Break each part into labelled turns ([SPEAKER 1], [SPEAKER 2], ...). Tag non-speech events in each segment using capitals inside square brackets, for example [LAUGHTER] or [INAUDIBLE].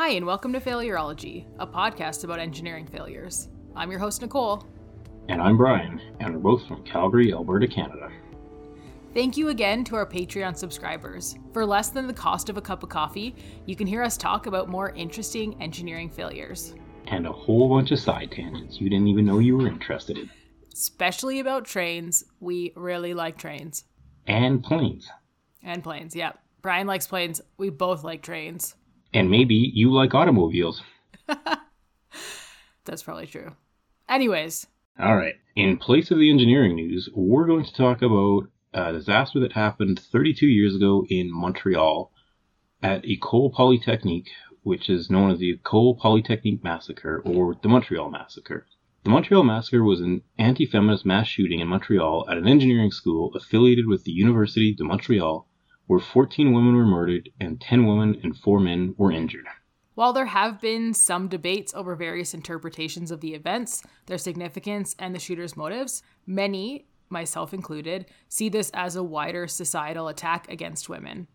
[SPEAKER 1] Hi, and welcome to Failurology, a podcast about engineering failures. I'm your host, Nicole.
[SPEAKER 2] And I'm Brian, and we're both from Calgary, Alberta, Canada.
[SPEAKER 1] Thank you again to our Patreon subscribers. For less than the cost of a cup of coffee, you can hear us talk about more interesting engineering failures.
[SPEAKER 2] And a whole bunch of side tangents you didn't even know you were interested in.
[SPEAKER 1] Especially about trains. We really like trains.
[SPEAKER 2] And planes.
[SPEAKER 1] And planes, yeah. Brian likes planes. We both like trains.
[SPEAKER 2] And maybe you like automobiles. [LAUGHS]
[SPEAKER 1] That's probably true. Anyways.
[SPEAKER 2] All right. In place of the engineering news, we're going to talk about a disaster that happened 32 years ago in Montreal at Ecole Polytechnique, which is known as the Ecole Polytechnique Massacre or the Montreal Massacre. The Montreal Massacre was an anti feminist mass shooting in Montreal at an engineering school affiliated with the University de Montreal, where 14 women were murdered and 10 women and 4 men were injured.
[SPEAKER 1] While there have been some debates over various interpretations of the events, their significance, and the shooter's motives, many, myself included, see this as a wider societal attack against women.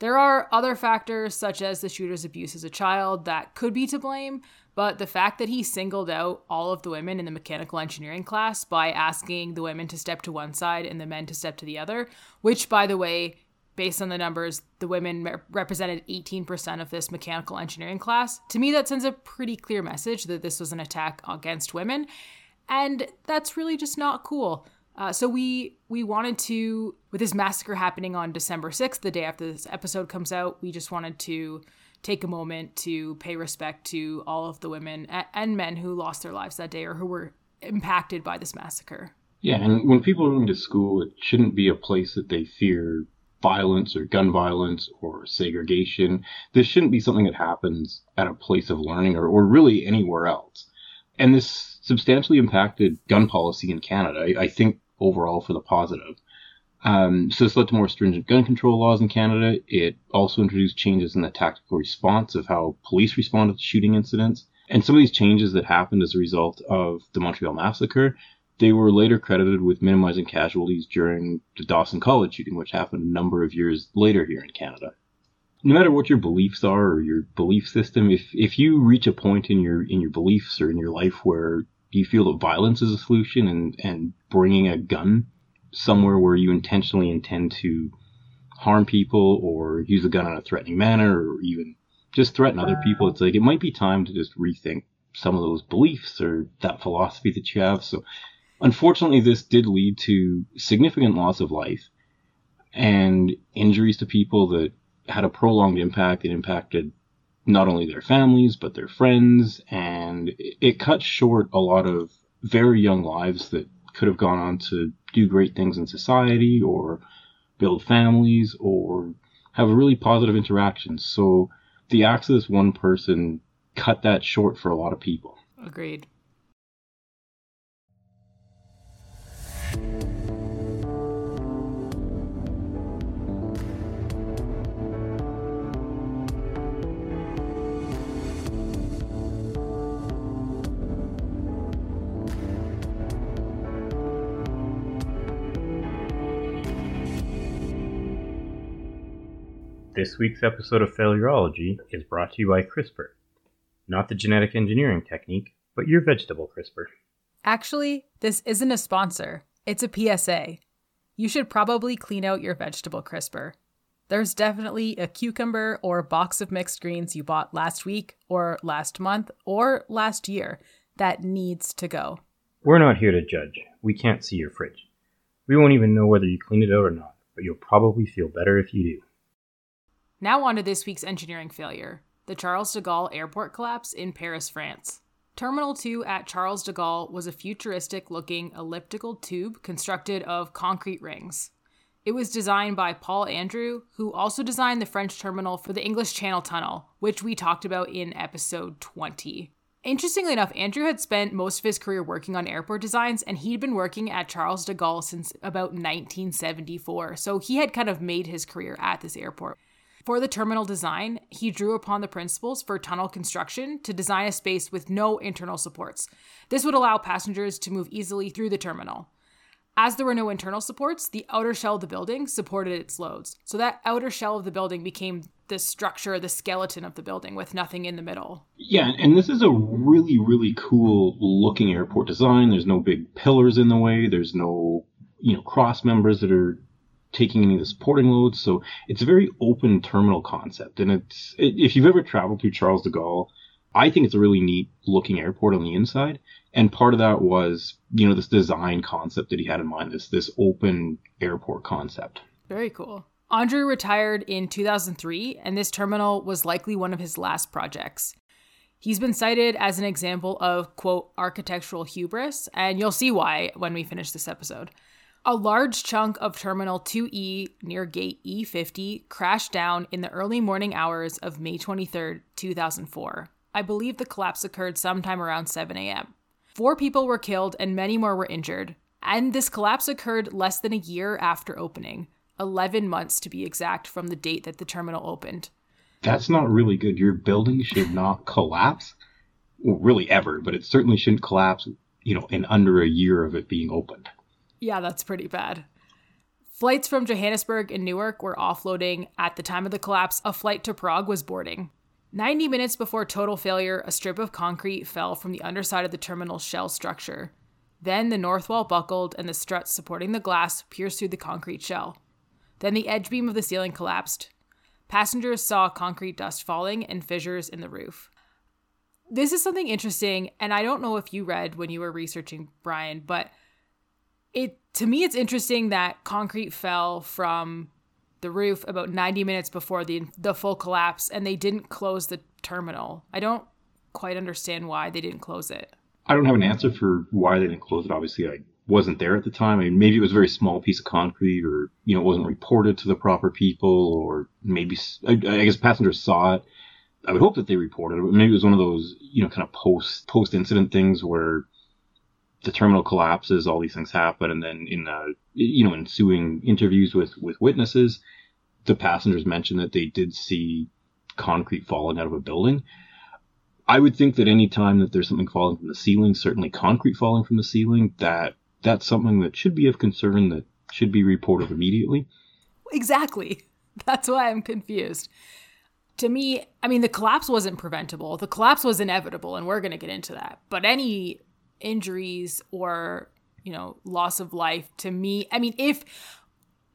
[SPEAKER 1] There are other factors, such as the shooter's abuse as a child, that could be to blame, but the fact that he singled out all of the women in the mechanical engineering class by asking the women to step to one side and the men to step to the other, which, by the way, based on the numbers, the women represented 18% of this mechanical engineering class. To me, that sends a pretty clear message that this was an attack against women. And that's really just not cool. Uh, so we we wanted to, with this massacre happening on December 6th, the day after this episode comes out, we just wanted to take a moment to pay respect to all of the women and men who lost their lives that day or who were impacted by this massacre.
[SPEAKER 2] Yeah, and when people are going to school, it shouldn't be a place that they fear violence or gun violence or segregation. This shouldn't be something that happens at a place of learning or, or really anywhere else. And this substantially impacted gun policy in Canada, I, I think overall for the positive. Um, so this led to more stringent gun control laws in Canada. It also introduced changes in the tactical response of how police responded to shooting incidents. And some of these changes that happened as a result of the Montreal massacre they were later credited with minimizing casualties during the Dawson College shooting, which happened a number of years later here in Canada. No matter what your beliefs are or your belief system, if, if you reach a point in your in your beliefs or in your life where you feel that violence is a solution and, and bringing a gun somewhere where you intentionally intend to harm people or use a gun in a threatening manner or even just threaten other people, it's like it might be time to just rethink some of those beliefs or that philosophy that you have. So Unfortunately, this did lead to significant loss of life and injuries to people that had a prolonged impact. It impacted not only their families, but their friends, and it cut short a lot of very young lives that could have gone on to do great things in society or build families or have really positive interactions. So the acts of this one person cut that short for a lot of people.
[SPEAKER 1] Agreed.
[SPEAKER 2] This week's episode of Failurology is brought to you by CRISPR. Not the genetic engineering technique, but your vegetable crisper.
[SPEAKER 1] Actually, this isn't a sponsor, it's a PSA. You should probably clean out your vegetable crisper. There's definitely a cucumber or box of mixed greens you bought last week, or last month, or last year that needs to go.
[SPEAKER 2] We're not here to judge. We can't see your fridge. We won't even know whether you cleaned it out or not, but you'll probably feel better if you do.
[SPEAKER 1] Now, on to this week's engineering failure the Charles de Gaulle airport collapse in Paris, France. Terminal 2 at Charles de Gaulle was a futuristic looking elliptical tube constructed of concrete rings. It was designed by Paul Andreu, who also designed the French terminal for the English Channel Tunnel, which we talked about in episode 20. Interestingly enough, Andreu had spent most of his career working on airport designs, and he'd been working at Charles de Gaulle since about 1974, so he had kind of made his career at this airport. For the terminal design, he drew upon the principles for tunnel construction to design a space with no internal supports. This would allow passengers to move easily through the terminal. As there were no internal supports, the outer shell of the building supported its loads. So that outer shell of the building became the structure, the skeleton of the building with nothing in the middle.
[SPEAKER 2] Yeah, and this is a really, really cool looking airport design. There's no big pillars in the way. There's no, you know, cross members that are taking any of the supporting loads. So it's a very open terminal concept. And it's, if you've ever traveled through Charles de Gaulle, I think it's a really neat looking airport on the inside. And part of that was, you know, this design concept that he had in mind, this, this open airport concept.
[SPEAKER 1] Very cool. Andreu retired in 2003, and this terminal was likely one of his last projects. He's been cited as an example of, quote, architectural hubris, and you'll see why when we finish this episode. A large chunk of Terminal 2E near Gate E50 crashed down in the early morning hours of May 23, 2004. I believe the collapse occurred sometime around 7 a.m. Four people were killed and many more were injured, and this collapse occurred less than a year after opening. 11 months to be exact from the date that the terminal opened.
[SPEAKER 2] That's not really good. Your building should not collapse, well, really ever, but it certainly shouldn't collapse, you know, in under a year of it being opened.
[SPEAKER 1] Yeah, that's pretty bad. Flights from Johannesburg and Newark were offloading. At the time of the collapse, a flight to Prague was boarding. 90 minutes before total failure, a strip of concrete fell from the underside of the terminal's shell structure. Then the north wall buckled and the struts supporting the glass pierced through the concrete shell. Then the edge beam of the ceiling collapsed. Passengers saw concrete dust falling and fissures in the roof. This is something interesting, and I don't know if you read when you were researching Brian, but it to me it's interesting that concrete fell from the roof about 90 minutes before the the full collapse and they didn't close the terminal. I don't quite understand why they didn't close it.
[SPEAKER 2] I don't have an answer for why they didn't close it. Obviously, I wasn't there at the time. I mean, maybe it was a very small piece of concrete, or you know, it wasn't reported to the proper people, or maybe I, I guess passengers saw it. I would hope that they reported it, but maybe it was one of those you know kind of post post incident things where the terminal collapses, all these things happen, and then in uh, you know ensuing interviews with with witnesses, the passengers mentioned that they did see concrete falling out of a building. I would think that any time that there's something falling from the ceiling, certainly concrete falling from the ceiling, that that's something that should be of concern that should be reported immediately.
[SPEAKER 1] Exactly. [LAUGHS] That's why I'm confused. To me, I mean, the collapse wasn't preventable. The collapse was inevitable, and we're going to get into that. But any injuries or, you know, loss of life, to me, I mean, if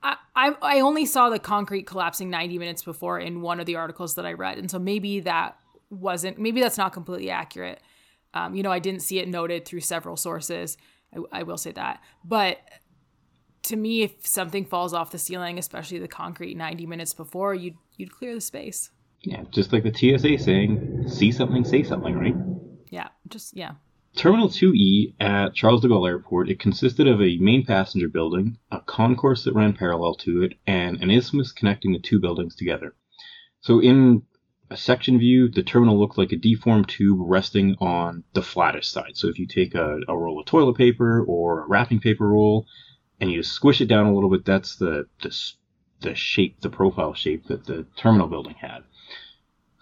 [SPEAKER 1] I, I, I only saw the concrete collapsing 90 minutes before in one of the articles that I read. And so maybe that wasn't, maybe that's not completely accurate. Um, you know, I didn't see it noted through several sources. I, I will say that. But to me, if something falls off the ceiling, especially the concrete 90 minutes before, you'd you'd clear the space.
[SPEAKER 2] Yeah, just like the TSA saying, see something, say something, right?
[SPEAKER 1] Yeah, just yeah.
[SPEAKER 2] Terminal 2E at Charles de Gaulle Airport, it consisted of a main passenger building, a concourse that ran parallel to it, and an isthmus connecting the two buildings together. So in a section view, the terminal looked like a deformed tube resting on the flattest side. So if you take a, a roll of toilet paper or a wrapping paper roll and you squish it down a little bit, that's the, the, the shape, the profile shape that the terminal building had.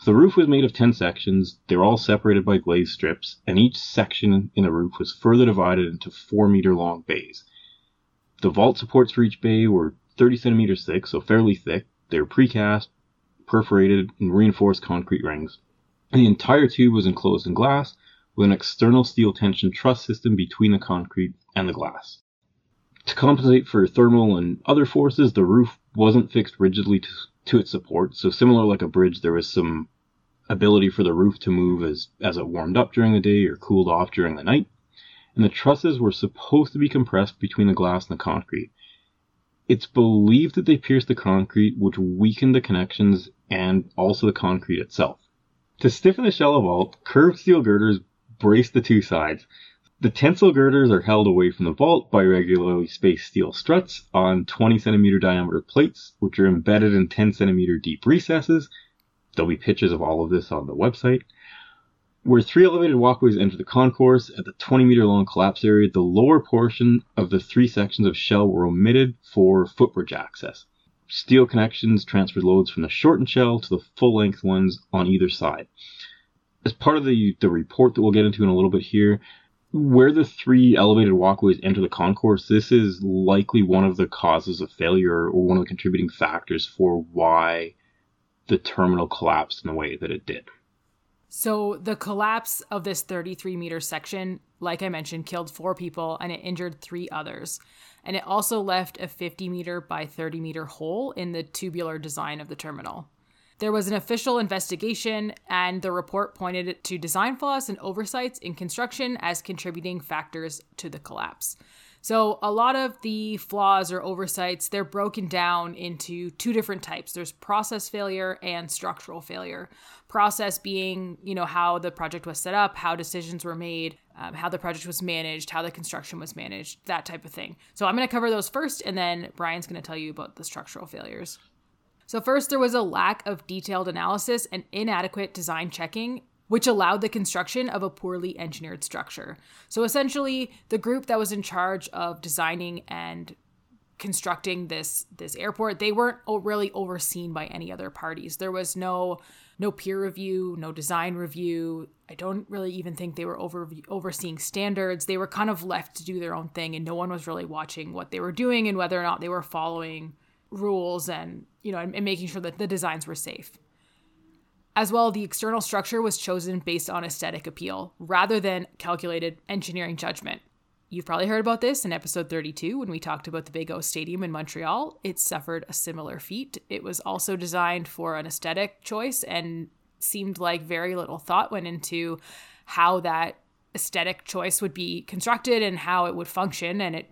[SPEAKER 2] The roof was made of 10 sections. They were all separated by glazed strips, and each section in the roof was further divided into 4 meter long bays. The vault supports for each bay were 30 centimeters thick, so fairly thick. They were precast, perforated and reinforced concrete rings. And the entire tube was enclosed in glass with an external steel tension truss system between the concrete and the glass. To compensate for thermal and other forces, the roof wasn't fixed rigidly to, to its support, so similar like a bridge, there was some ability for the roof to move as, as it warmed up during the day or cooled off during the night. And the trusses were supposed to be compressed between the glass and the concrete. It's believed that they pierced the concrete, which weakened the connections and also the concrete itself. To stiffen the shell of vault, curved steel girders brace the two sides. The tensile girders are held away from the vault by regularly spaced steel struts on 20 centimeter diameter plates, which are embedded in 10 centimeter deep recesses. There'll be pictures of all of this on the website. Where three elevated walkways enter the concourse at the 20 meter long collapse area, the lower portion of the three sections of shell were omitted for footbridge access. Steel connections transferred loads from the shortened shell to the full length ones on either side. As part of the, the report that we'll get into in a little bit here, where the three elevated walkways enter the concourse, this is likely one of the causes of failure or one of the contributing factors for why the terminal collapsed in the way that it did.
[SPEAKER 1] So, the collapse of this 33 meter section, like I mentioned, killed four people and it injured three others. And it also left a 50 meter by 30 meter hole in the tubular design of the terminal. There was an official investigation, and the report pointed to design flaws and oversights in construction as contributing factors to the collapse. So, a lot of the flaws or oversights, they're broken down into two different types. There's process failure and structural failure. Process being, you know, how the project was set up, how decisions were made, um, how the project was managed, how the construction was managed, that type of thing. So, I'm going to cover those first, and then Brian's going to tell you about the structural failures. So, first, there was a lack of detailed analysis and inadequate design checking which allowed the construction of a poorly engineered structure. So essentially, the group that was in charge of designing and constructing this this airport, they weren't really overseen by any other parties. There was no no peer review, no design review. I don't really even think they were over overseeing standards. They were kind of left to do their own thing, and no one was really watching what they were doing and whether or not they were following rules and you know and, and making sure that the designs were safe. As well, the external structure was chosen based on aesthetic appeal rather than calculated engineering judgment. You've probably heard about this in episode 32 when we talked about the Big O Stadium in Montreal. It suffered a similar feat. It was also designed for an aesthetic choice and seemed like very little thought went into how that aesthetic choice would be constructed and how it would function. And it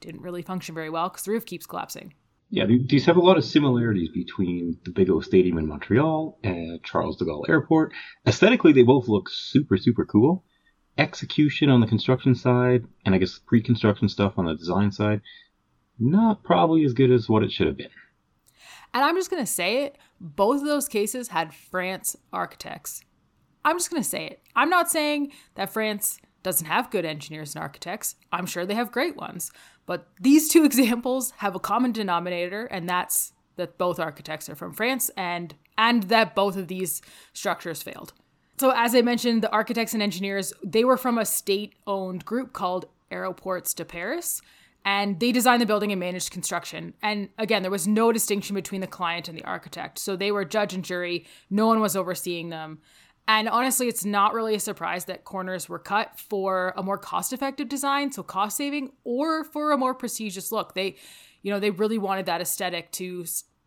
[SPEAKER 1] didn't really function very well because the roof keeps collapsing.
[SPEAKER 2] Yeah, these have a lot of similarities between the Big O Stadium in Montreal and Charles de Gaulle Airport. Aesthetically, they both look super, super cool. Execution on the construction side, and I guess pre construction stuff on the design side, not probably as good as what it should have been.
[SPEAKER 1] And I'm just going to say it both of those cases had France architects. I'm just going to say it. I'm not saying that France doesn't have good engineers and architects. I'm sure they have great ones. But these two [LAUGHS] examples have a common denominator, and that's that both architects are from France and and that both of these structures failed. So as I mentioned, the architects and engineers, they were from a state-owned group called Aéroports de Paris, and they designed the building and managed construction. And again, there was no distinction between the client and the architect. So they were judge and jury, no one was overseeing them. And honestly, it's not really a surprise that corners were cut for a more cost effective design, so cost saving, or for a more prestigious look. They, you know, they really wanted that aesthetic to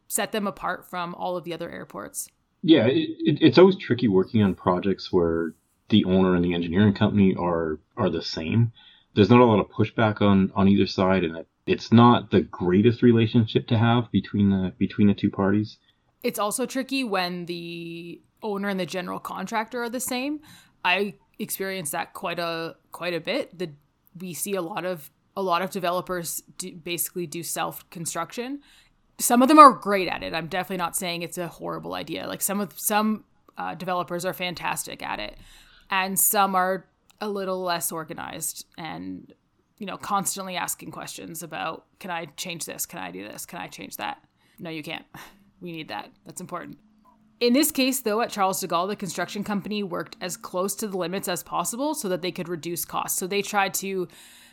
[SPEAKER 1] set them apart from all of the other airports.
[SPEAKER 2] Yeah, it, it, it's always tricky working on projects where the owner and the engineering company are are the same. There's not a lot of pushback on on either side, and it, it's not the greatest relationship to have between the between the two parties.
[SPEAKER 1] It's also tricky when the owner and the general contractor are the same. I experience that quite a quite a bit. The we see a lot of a lot of developers do, basically do self construction. Some of them are great at it. I'm definitely not saying it's a horrible idea. Like some of some uh, developers are fantastic at it, and some are a little less organized and you know constantly asking questions about can I change this? Can I do this? Can I change that? No, you can't. [LAUGHS] We need that. That's important. In this case, though, at Charles de Gaulle, the construction company worked as close to the limits as possible so that they could reduce costs. So they tried to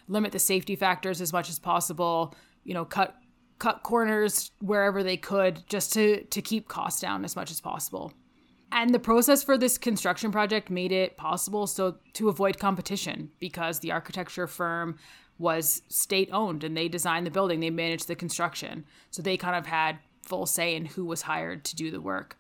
[SPEAKER 1] limit the safety factors as much as possible, you know, cut cut corners wherever they could just to to keep costs down as much as possible. And the process for this construction project made it possible so to avoid competition because the architecture firm was state owned and they designed the building, they managed the construction. So they kind of had full say in who was hired to do the work.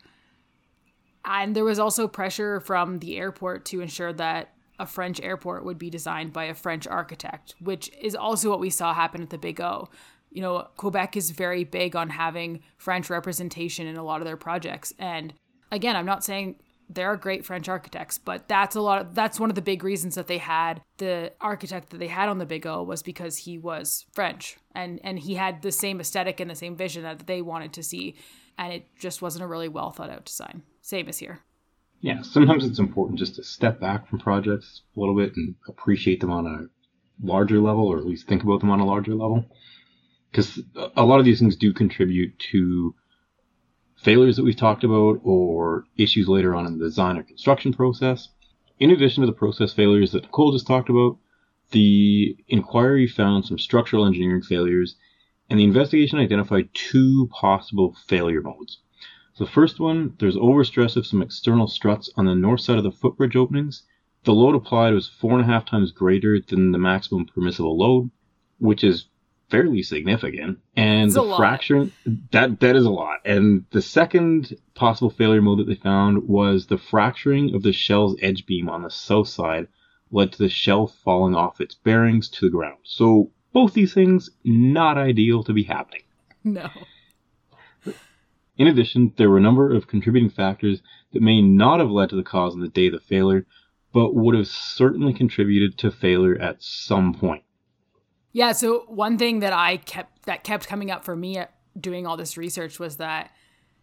[SPEAKER 1] And there was also pressure from the airport to ensure that a French airport would be designed by a French architect, which is also what we saw happen at the Big O. You know, Quebec is very big on having French representation in a lot of their projects. And again, I'm not saying there are great French architects, but that's a lot of, that's one of the big reasons that they had the architect that they had on the Big O was because he was French and and he had the same aesthetic and the same vision that they wanted to see and it just wasn't a really well thought out design. Same as here.
[SPEAKER 2] Yeah, sometimes it's important just to step back from projects a little bit and appreciate them on a larger level, or at least think about them on a larger level. Because a lot of these things do contribute to failures that we've talked about or issues later on in the design or construction process. In addition to the process failures that Nicole just talked about, the inquiry found some structural engineering failures and the investigation identified two possible failure modes. So the first one, there's overstress of some external struts on the north side of the footbridge openings. The load applied was four and a half times greater than the maximum permissible load, which is fairly significant. And
[SPEAKER 1] It's
[SPEAKER 2] the
[SPEAKER 1] lot.
[SPEAKER 2] fracturing that that is a lot. And the second possible failure mode that they found was the fracturing of the shell's edge beam on the south side led to the shell falling off its bearings to the ground. So both these things not ideal to be happening.
[SPEAKER 1] No.
[SPEAKER 2] In addition, there were a number of contributing factors that may not have led to the cause on the day of the failure, but would have certainly contributed to failure at some point.
[SPEAKER 1] Yeah, so one thing that I kept that kept coming up for me doing all this research was that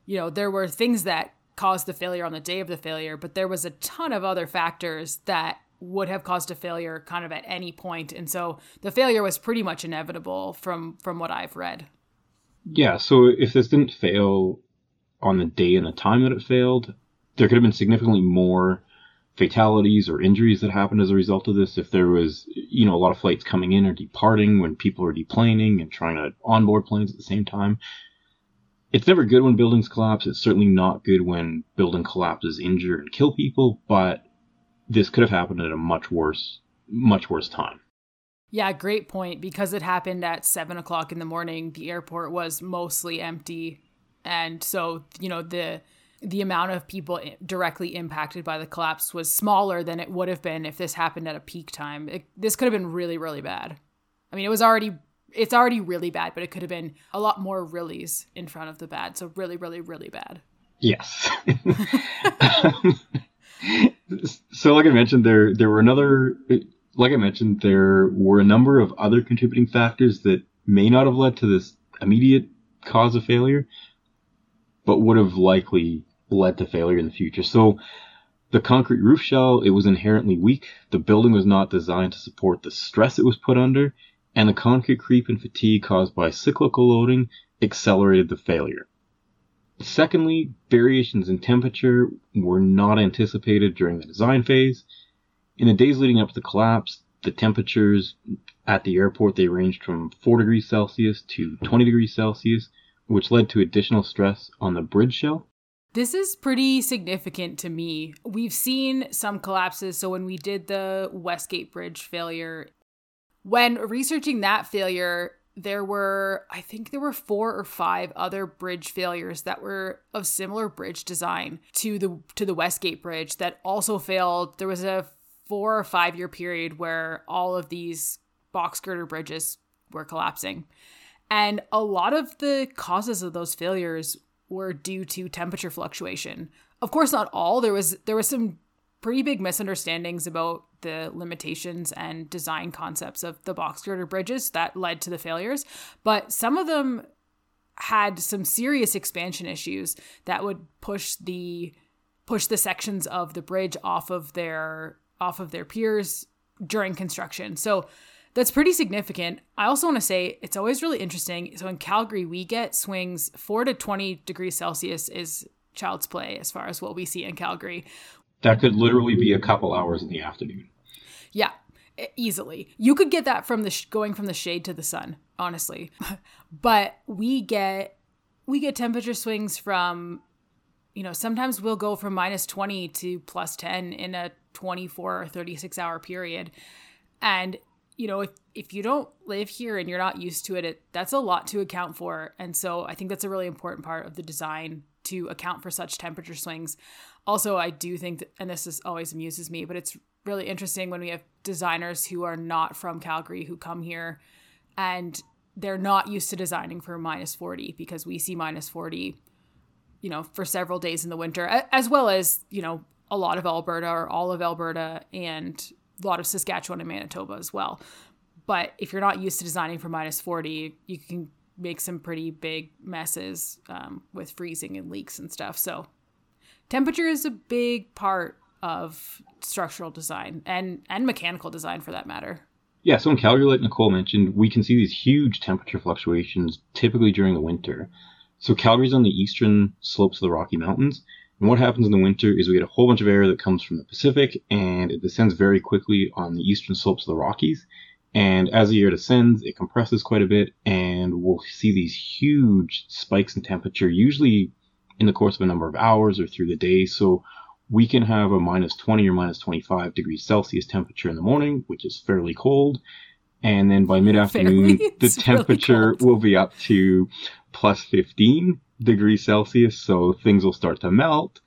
[SPEAKER 1] you know, there were things that caused the failure on the day of the failure, but there was a ton of other factors that would have caused a failure kind of at any. And so the failure was pretty much inevitable from from what I've read.
[SPEAKER 2] Yeah, so if this didn't fail on the day and the time that it failed, there could have been significantly more fatalities or injuries that happened as a result of this. If there was, you know, a lot of flights coming in or departing when people are deplaning and trying to onboard planes at the same time. It's never good when buildings collapse. It's certainly not good when building collapses, injure and kill people, but this could have happened at a much worse, much worse time.
[SPEAKER 1] Yeah, great point. Because it happened at seven o'clock in the morning, the airport was mostly empty, and so you know the the amount of people directly impacted by the collapse was smaller than it would have been if this happened at a peak time. It, this could have been really, really bad. I mean, it was already it's already really bad, but it could have been a lot more reallys in front of the bad. So really, really, really bad.
[SPEAKER 2] Yes. [LAUGHS] [LAUGHS] so, like I mentioned, there there were another, like I mentioned, there were a number of other contributing factors that may not have led to this immediate cause of failure, but would have likely led to failure in the future. So, the concrete roof shell it was inherently weak. The building was not designed to support the stress it was put under, and the concrete creep and fatigue caused by cyclical loading accelerated the failure. Secondly, variations in temperature were not anticipated during the design phase. In the days leading up to the collapse, the temperatures at the airport they ranged from 4 degrees Celsius to 20 degrees Celsius, which led to additional stress on the bridge shell.
[SPEAKER 1] This is pretty significant to me. We've seen some collapses. So when we did the Westgate Bridge failure, when researching that failure, there were, I think there were four or five other bridge failures that were of similar bridge design to the to the Westgate Bridge that also failed. There was a four or five year period where all of these box girder bridges were collapsing. And a lot of the causes of those failures were due to temperature fluctuation. Of course, not all. There was there was some pretty big misunderstandings about the limitations and design concepts of the box girder bridges that led to the failures, but some of them had some serious expansion issues that would push the push the sections of the bridge off of their off of their piers during construction. So that's pretty significant. I also want to say it's always really interesting. So in Calgary, we get swings 4 to 20 degrees Celsius is child's play as far as what we see in Calgary.
[SPEAKER 2] That could literally be a couple hours in the afternoon.
[SPEAKER 1] Yeah, easily. You could get that from the sh- going from the shade to the sun, honestly. [LAUGHS] but we get we get temperature swings from you know, sometimes we'll go from minus 20 to plus 10 in a 24 or 36 hour period. And you know, if if you don't live here and you're not used to it, it that's a lot to account for. And so I think that's a really important part of the design to account for such temperature swings. Also, I do think that, and this is always amuses me, but it's really interesting when we have designers who are not from Calgary who come here and they're not used to designing for minus 40 because we see minus 40 you know for several days in the winter as well as you know a lot of alberta or all of alberta and a lot of saskatchewan and manitoba as well. But if you're not used to designing for minus 40 you can make some pretty big messes um, with freezing and leaks and stuff. So temperature is a big part of structural design and and mechanical design for that matter
[SPEAKER 2] Yeah, so in Calgary, like Nicole mentioned, we can see these huge temperature fluctuations typically during the winter. So Calgary's on the eastern slopes of the Rocky Mountains. And what happens in the winter is we get a whole bunch of air that comes from the Pacific and it descends very quickly on the eastern slopes of the Rockies. And as the air descends, it compresses quite a bit and we'll see these huge spikes in temperature, usually in the course of a number of hours or through the day. So we can have a minus 20 or minus 25 degrees Celsius temperature in the morning, which is fairly cold. And then by [LAUGHS] mid afternoon, the temperature really will be up to plus 15 degrees Celsius. So things will start to melt.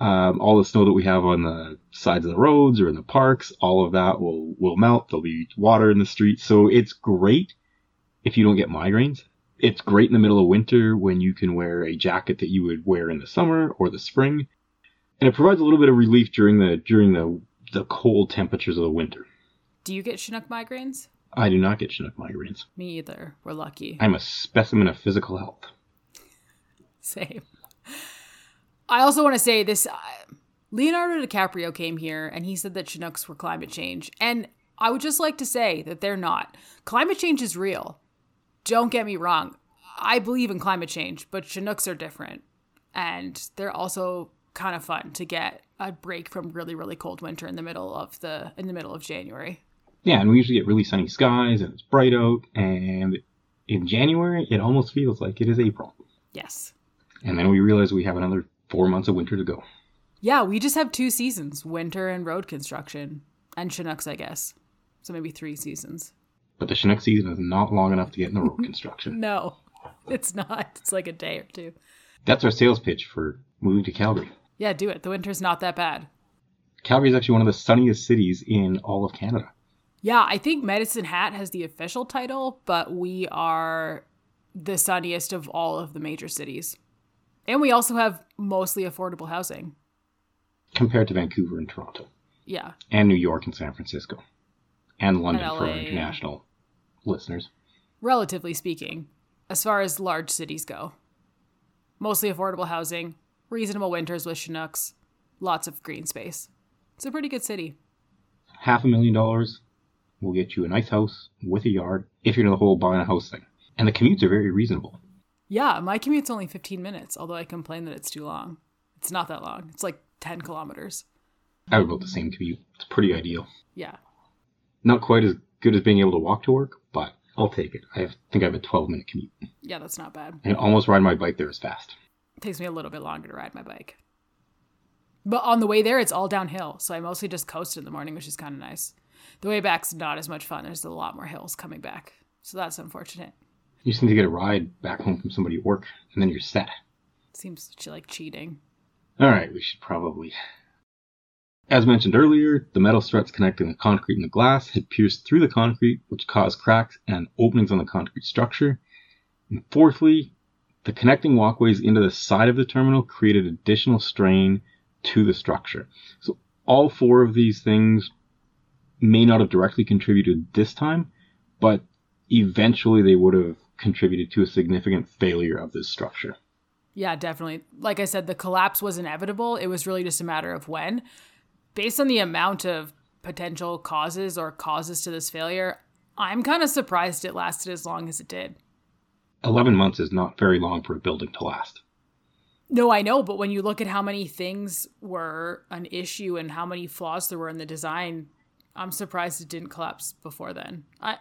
[SPEAKER 2] Um, all the snow that we have on the sides of the roads or in the parks, all of that will, will melt. There'll be water in the streets. So it's great if you don't get migraines. It's great in the middle of winter when you can wear a jacket that you would wear in the summer or the spring. And it provides a little bit of relief during the during the the cold temperatures of the winter.
[SPEAKER 1] Do you get Chinook migraines?
[SPEAKER 2] I do not get Chinook migraines.
[SPEAKER 1] Me either. We're lucky.
[SPEAKER 2] I'm a specimen of physical health. [LAUGHS]
[SPEAKER 1] Same. I also want to say this uh, Leonardo DiCaprio came here and he said that Chinooks were climate change. And I would just like to say that they're not. Climate change is real. Don't get me wrong. I believe in climate change, but Chinooks are different. And they're also kind of fun to get a break from really really cold winter in the middle of the in the middle of January.
[SPEAKER 2] Yeah, and we usually get really sunny skies and it's bright out and in January it almost feels like it is April.
[SPEAKER 1] Yes.
[SPEAKER 2] And then we realize we have another 4 months of winter to go.
[SPEAKER 1] Yeah, we just have two seasons, winter and road construction and Chinooks, I guess. So maybe 3 seasons.
[SPEAKER 2] But the Chinook season is not long enough to get in the road [LAUGHS] construction.
[SPEAKER 1] no. It's not. It's like a day or two.
[SPEAKER 2] That's our sales pitch for moving to Calgary.
[SPEAKER 1] Yeah, do it. The winter's not that bad.
[SPEAKER 2] Calgary is actually one of the sunniest cities in all of Canada.
[SPEAKER 1] Yeah, I think Medicine Hat has the official title, but we are the sunniest of all of the major cities. And we also have mostly affordable housing.
[SPEAKER 2] Compared to Vancouver and Toronto.
[SPEAKER 1] Yeah.
[SPEAKER 2] And New York and San Francisco. And London and for our international listeners.
[SPEAKER 1] Relatively speaking, as far as large cities go. Mostly affordable housing, reasonable winters with Chinooks, lots of green space. It's a pretty good city.
[SPEAKER 2] Half a million dollars will get you a nice house with a yard if you're in the whole buying a house thing. And the commutes are very reasonable.
[SPEAKER 1] Yeah, my commute's only 15 minutes, although I complain that it's too long. It's not that long. It's like 10 kilometers.
[SPEAKER 2] I would go the same commute. It's pretty ideal.
[SPEAKER 1] Yeah.
[SPEAKER 2] Not quite as good as being able to walk to work, I'll take it. I think I have a 12 minute commute.
[SPEAKER 1] Yeah, that's not bad.
[SPEAKER 2] And almost ride my bike there as fast
[SPEAKER 1] takes me a little bit longer to ride my bike. But on the way there, it's all downhill. So I mostly just coast in the morning, which is kind of nice. The way back's not as much fun. There's a lot more hills coming back. So that's unfortunate.
[SPEAKER 2] You just need to get a ride back home from somebody at work, and then you're set.
[SPEAKER 1] Seems like cheating.
[SPEAKER 2] All right, we should probably. As mentioned earlier, the metal struts connecting the concrete and the glass had pierced through the concrete, which caused cracks and openings on the concrete structure. And fourthly, the connecting walkways into the side of the terminal created additional strain to the structure. So all four of these things may not have directly contributed this time, but eventually they would have contributed to a significant failure of this structure.
[SPEAKER 1] Yeah, definitely. Like I said, the collapse was inevitable. It was really just a matter of when. Based on the amount of potential causes or causes to this failure, I'm kind of surprised it lasted as long as it did.
[SPEAKER 2] 11 months is not very long for a building to last.
[SPEAKER 1] No, I know, but when you look at how many things were an issue and how many flaws there were in the design, I'm surprised it didn't collapse before then. I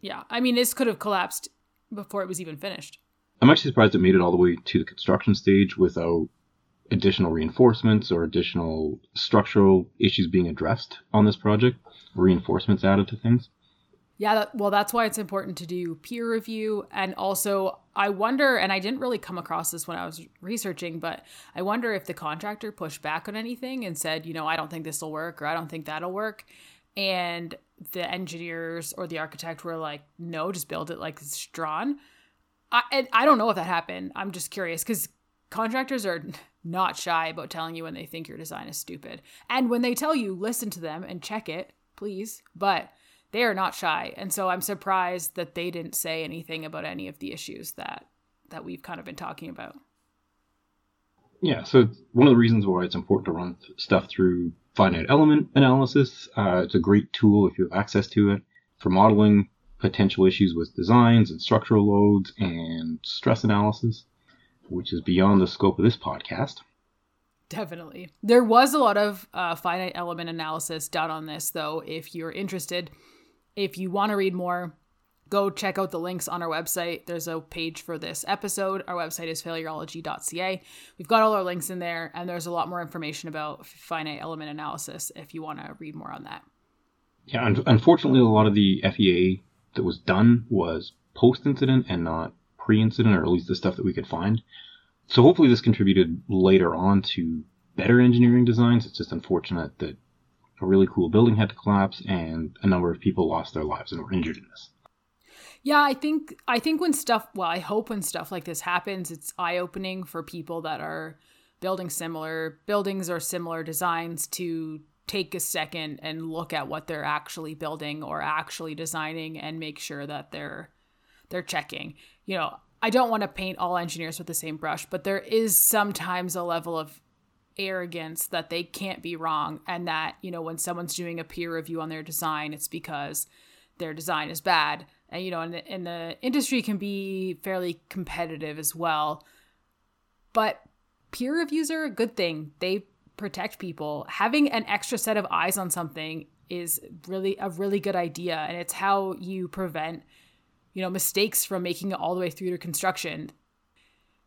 [SPEAKER 1] yeah, I mean this could have collapsed before it was even finished.
[SPEAKER 2] I'm actually surprised it made it all the way to the construction stage without additional reinforcements or additional structural issues being addressed on this project, reinforcements added to things.
[SPEAKER 1] Yeah, that, well, that's why it's important to do peer review. And also, I wonder, and I didn't really come across this when I was researching, but I wonder if the contractor pushed back on anything and said, you know, I don't think this will work or I don't think that'll work. And the engineers or the architect were like, no, just build it like it's drawn. I, I don't know if that happened. I'm just curious because contractors are not shy about telling you when they think your design is stupid. And when they tell you, listen to them and check it, please. But they are not shy. And so I'm surprised that they didn't say anything about any of the issues that that we've kind of been talking about.
[SPEAKER 2] Yeah, so one of the reasons why it's important to run stuff through finite element analysis. Uh, it's a great tool if you have access to it for modeling potential issues with designs and structural loads and stress analysis, which is beyond the scope of this podcast.
[SPEAKER 1] Definitely. There was a lot of uh, finite element analysis done on this, though, if you're interested. If you want to read more, Go check out the links on our website. There's a page for this episode. Our website is failurology.ca. We've got all our links in there, and there's a lot more information about finite element analysis if you want to read more on that.
[SPEAKER 2] Yeah, un- unfortunately, a lot of the FEA that was done was post incident and not pre incident, or at least the stuff that we could find. So hopefully, this contributed later on to better engineering designs. It's just unfortunate that a really cool building had to collapse and a number of people lost their lives and were injured in this.
[SPEAKER 1] Yeah, I think I think when stuff well, I hope when stuff like this happens, it's eye-opening for people that are building similar buildings or similar designs to take a second and look at what they're actually building or actually designing and make sure that they're they're checking. You know, I don't want to paint all engineers with the same brush, but there is sometimes a level of arrogance that they can't be wrong and that, you know, when someone's doing a peer review on their design, it's because their design is bad. And you know, and the, and the industry can be fairly competitive as well. But peer reviews are a good thing. They protect people. Having an extra set of eyes on something is really a really good idea and it's how you prevent you know mistakes from making it all the way through to construction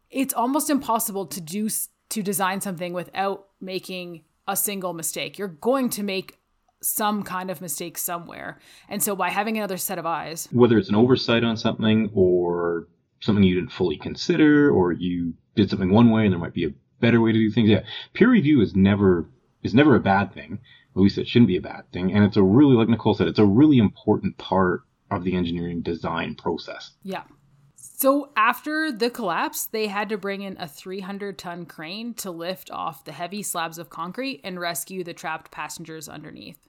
[SPEAKER 1] it's almost impossible to do to design something without making a single mistake you're going to make some kind of mistake somewhere and so by having another set of eyes
[SPEAKER 2] whether it's an oversight on something or something you didn't fully consider or you did something one way and there might be a better way to do things. Yeah, peer review is never is never a bad thing. At least it shouldn't be a bad thing. And it's a really, like Nicole said, it's a really important part of the engineering design process.
[SPEAKER 1] Yeah. So after the collapse, they had to bring in a 300 ton crane to lift off the heavy slabs of concrete and rescue the trapped passengers underneath.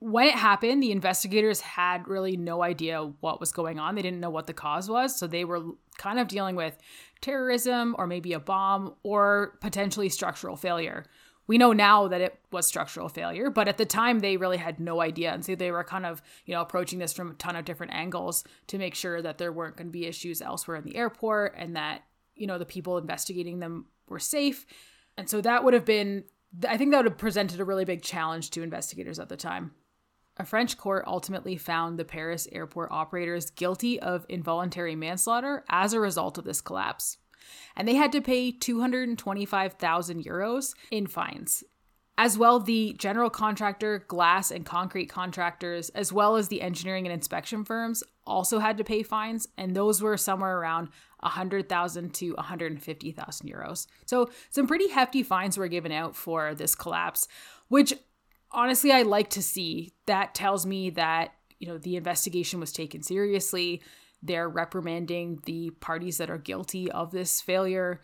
[SPEAKER 1] When it happened, the investigators had really no idea what was going on. They didn't know what the cause was. So they were kind of dealing with terrorism or maybe a bomb or potentially structural failure. We know now that it was structural failure, but at the time they really had no idea. And so they were kind of, you know, approaching this from a ton of different angles to make sure that there weren't going to be issues elsewhere in the airport and that, you know, the people investigating them were safe. And so that would have been, I think that would have presented a really big challenge to investigators at the time. A French court ultimately found the Paris airport operators guilty of involuntary manslaughter as a result of this collapse. And they had to pay 225,000 euros in fines. As well, the general contractor, glass and concrete contractors, as well as the engineering and inspection firms, also had to pay fines, and those were somewhere around 100,000 to 150,000 euros. So, some pretty hefty fines were given out for this collapse, which honestly I like to see. That tells me that, you know, the investigation was taken seriously. They're reprimanding the parties that are guilty of this failure.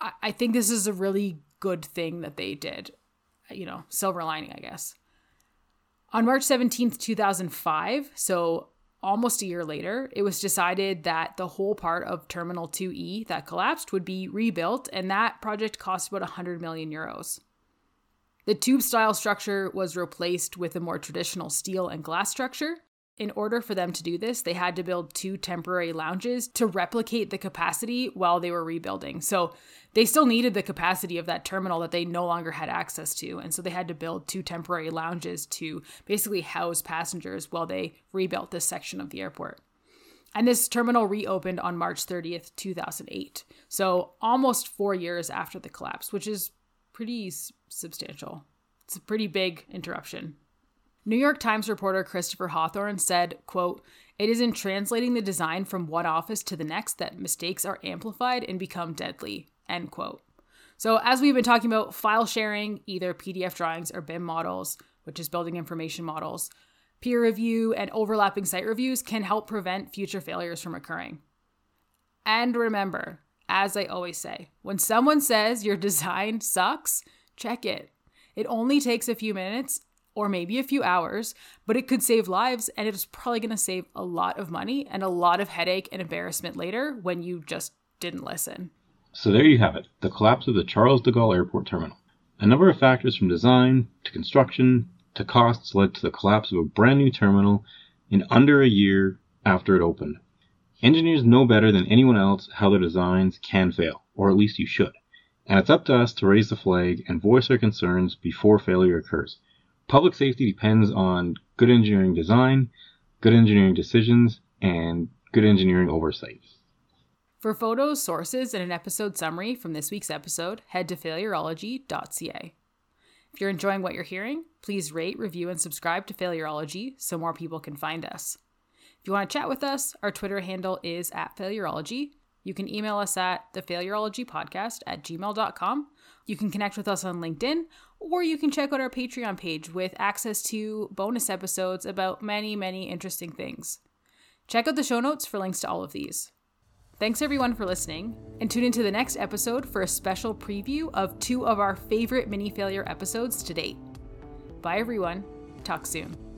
[SPEAKER 1] I, I think this is a really good thing that they did. You know, silver lining, I guess. On March 17th, 2005, so almost a year later, it was decided that the whole part of Terminal 2E that collapsed would be rebuilt, and that project cost about 100 million euros. The tube style structure was replaced with a more traditional steel and glass structure. In order for them to do this, they had to build two temporary lounges to replicate the capacity while they were rebuilding. So they still needed the capacity of that terminal that they no longer had access to. And so they had to build two temporary lounges to basically house passengers while they rebuilt this section of the airport. And this terminal reopened on March 30th, 2008. So almost four years after the collapse, which is pretty substantial. It's a pretty big interruption. New York Times reporter Christopher Hawthorne said, quote, It is in translating the design from one office to the next that mistakes are amplified and become deadly, end quote. So as we've been talking about file sharing, either PDF drawings or BIM models, which is building information models, peer review and overlapping site reviews can help prevent future failures from occurring. And remember, as I always say, when someone says your design sucks, check it. It only takes a few minutes or maybe a few hours, but it could save lives and it's probably going to save a lot of money and a lot of headache and embarrassment later when you just didn't listen.
[SPEAKER 2] So there you have it the collapse of the Charles de Gaulle Airport Terminal. A number of factors from design to construction to costs led to the collapse of a brand new terminal in under a year after it opened. Engineers know better than anyone else how their designs can fail, or at least you should. And it's up to us to raise the flag and voice our concerns before failure occurs. Public safety depends on good engineering design, good engineering decisions, and good engineering oversight.
[SPEAKER 1] For photos, sources, and an episode summary from this week's episode, head to failurology.ca. If you're enjoying what you're hearing, please rate, review, and subscribe to Failurology so more people can find us. If you want to chat with us, our Twitter handle is at Failurology. You can email us at thefailurologypodcast at gmail.com. You can connect with us on LinkedIn, or you can check out our Patreon page with access to bonus episodes about many, many interesting things. Check out the show notes for links to all of these. Thanks everyone for listening, and tune into the next episode for a special preview of two of our favorite mini failure episodes to date. Bye everyone. Talk soon.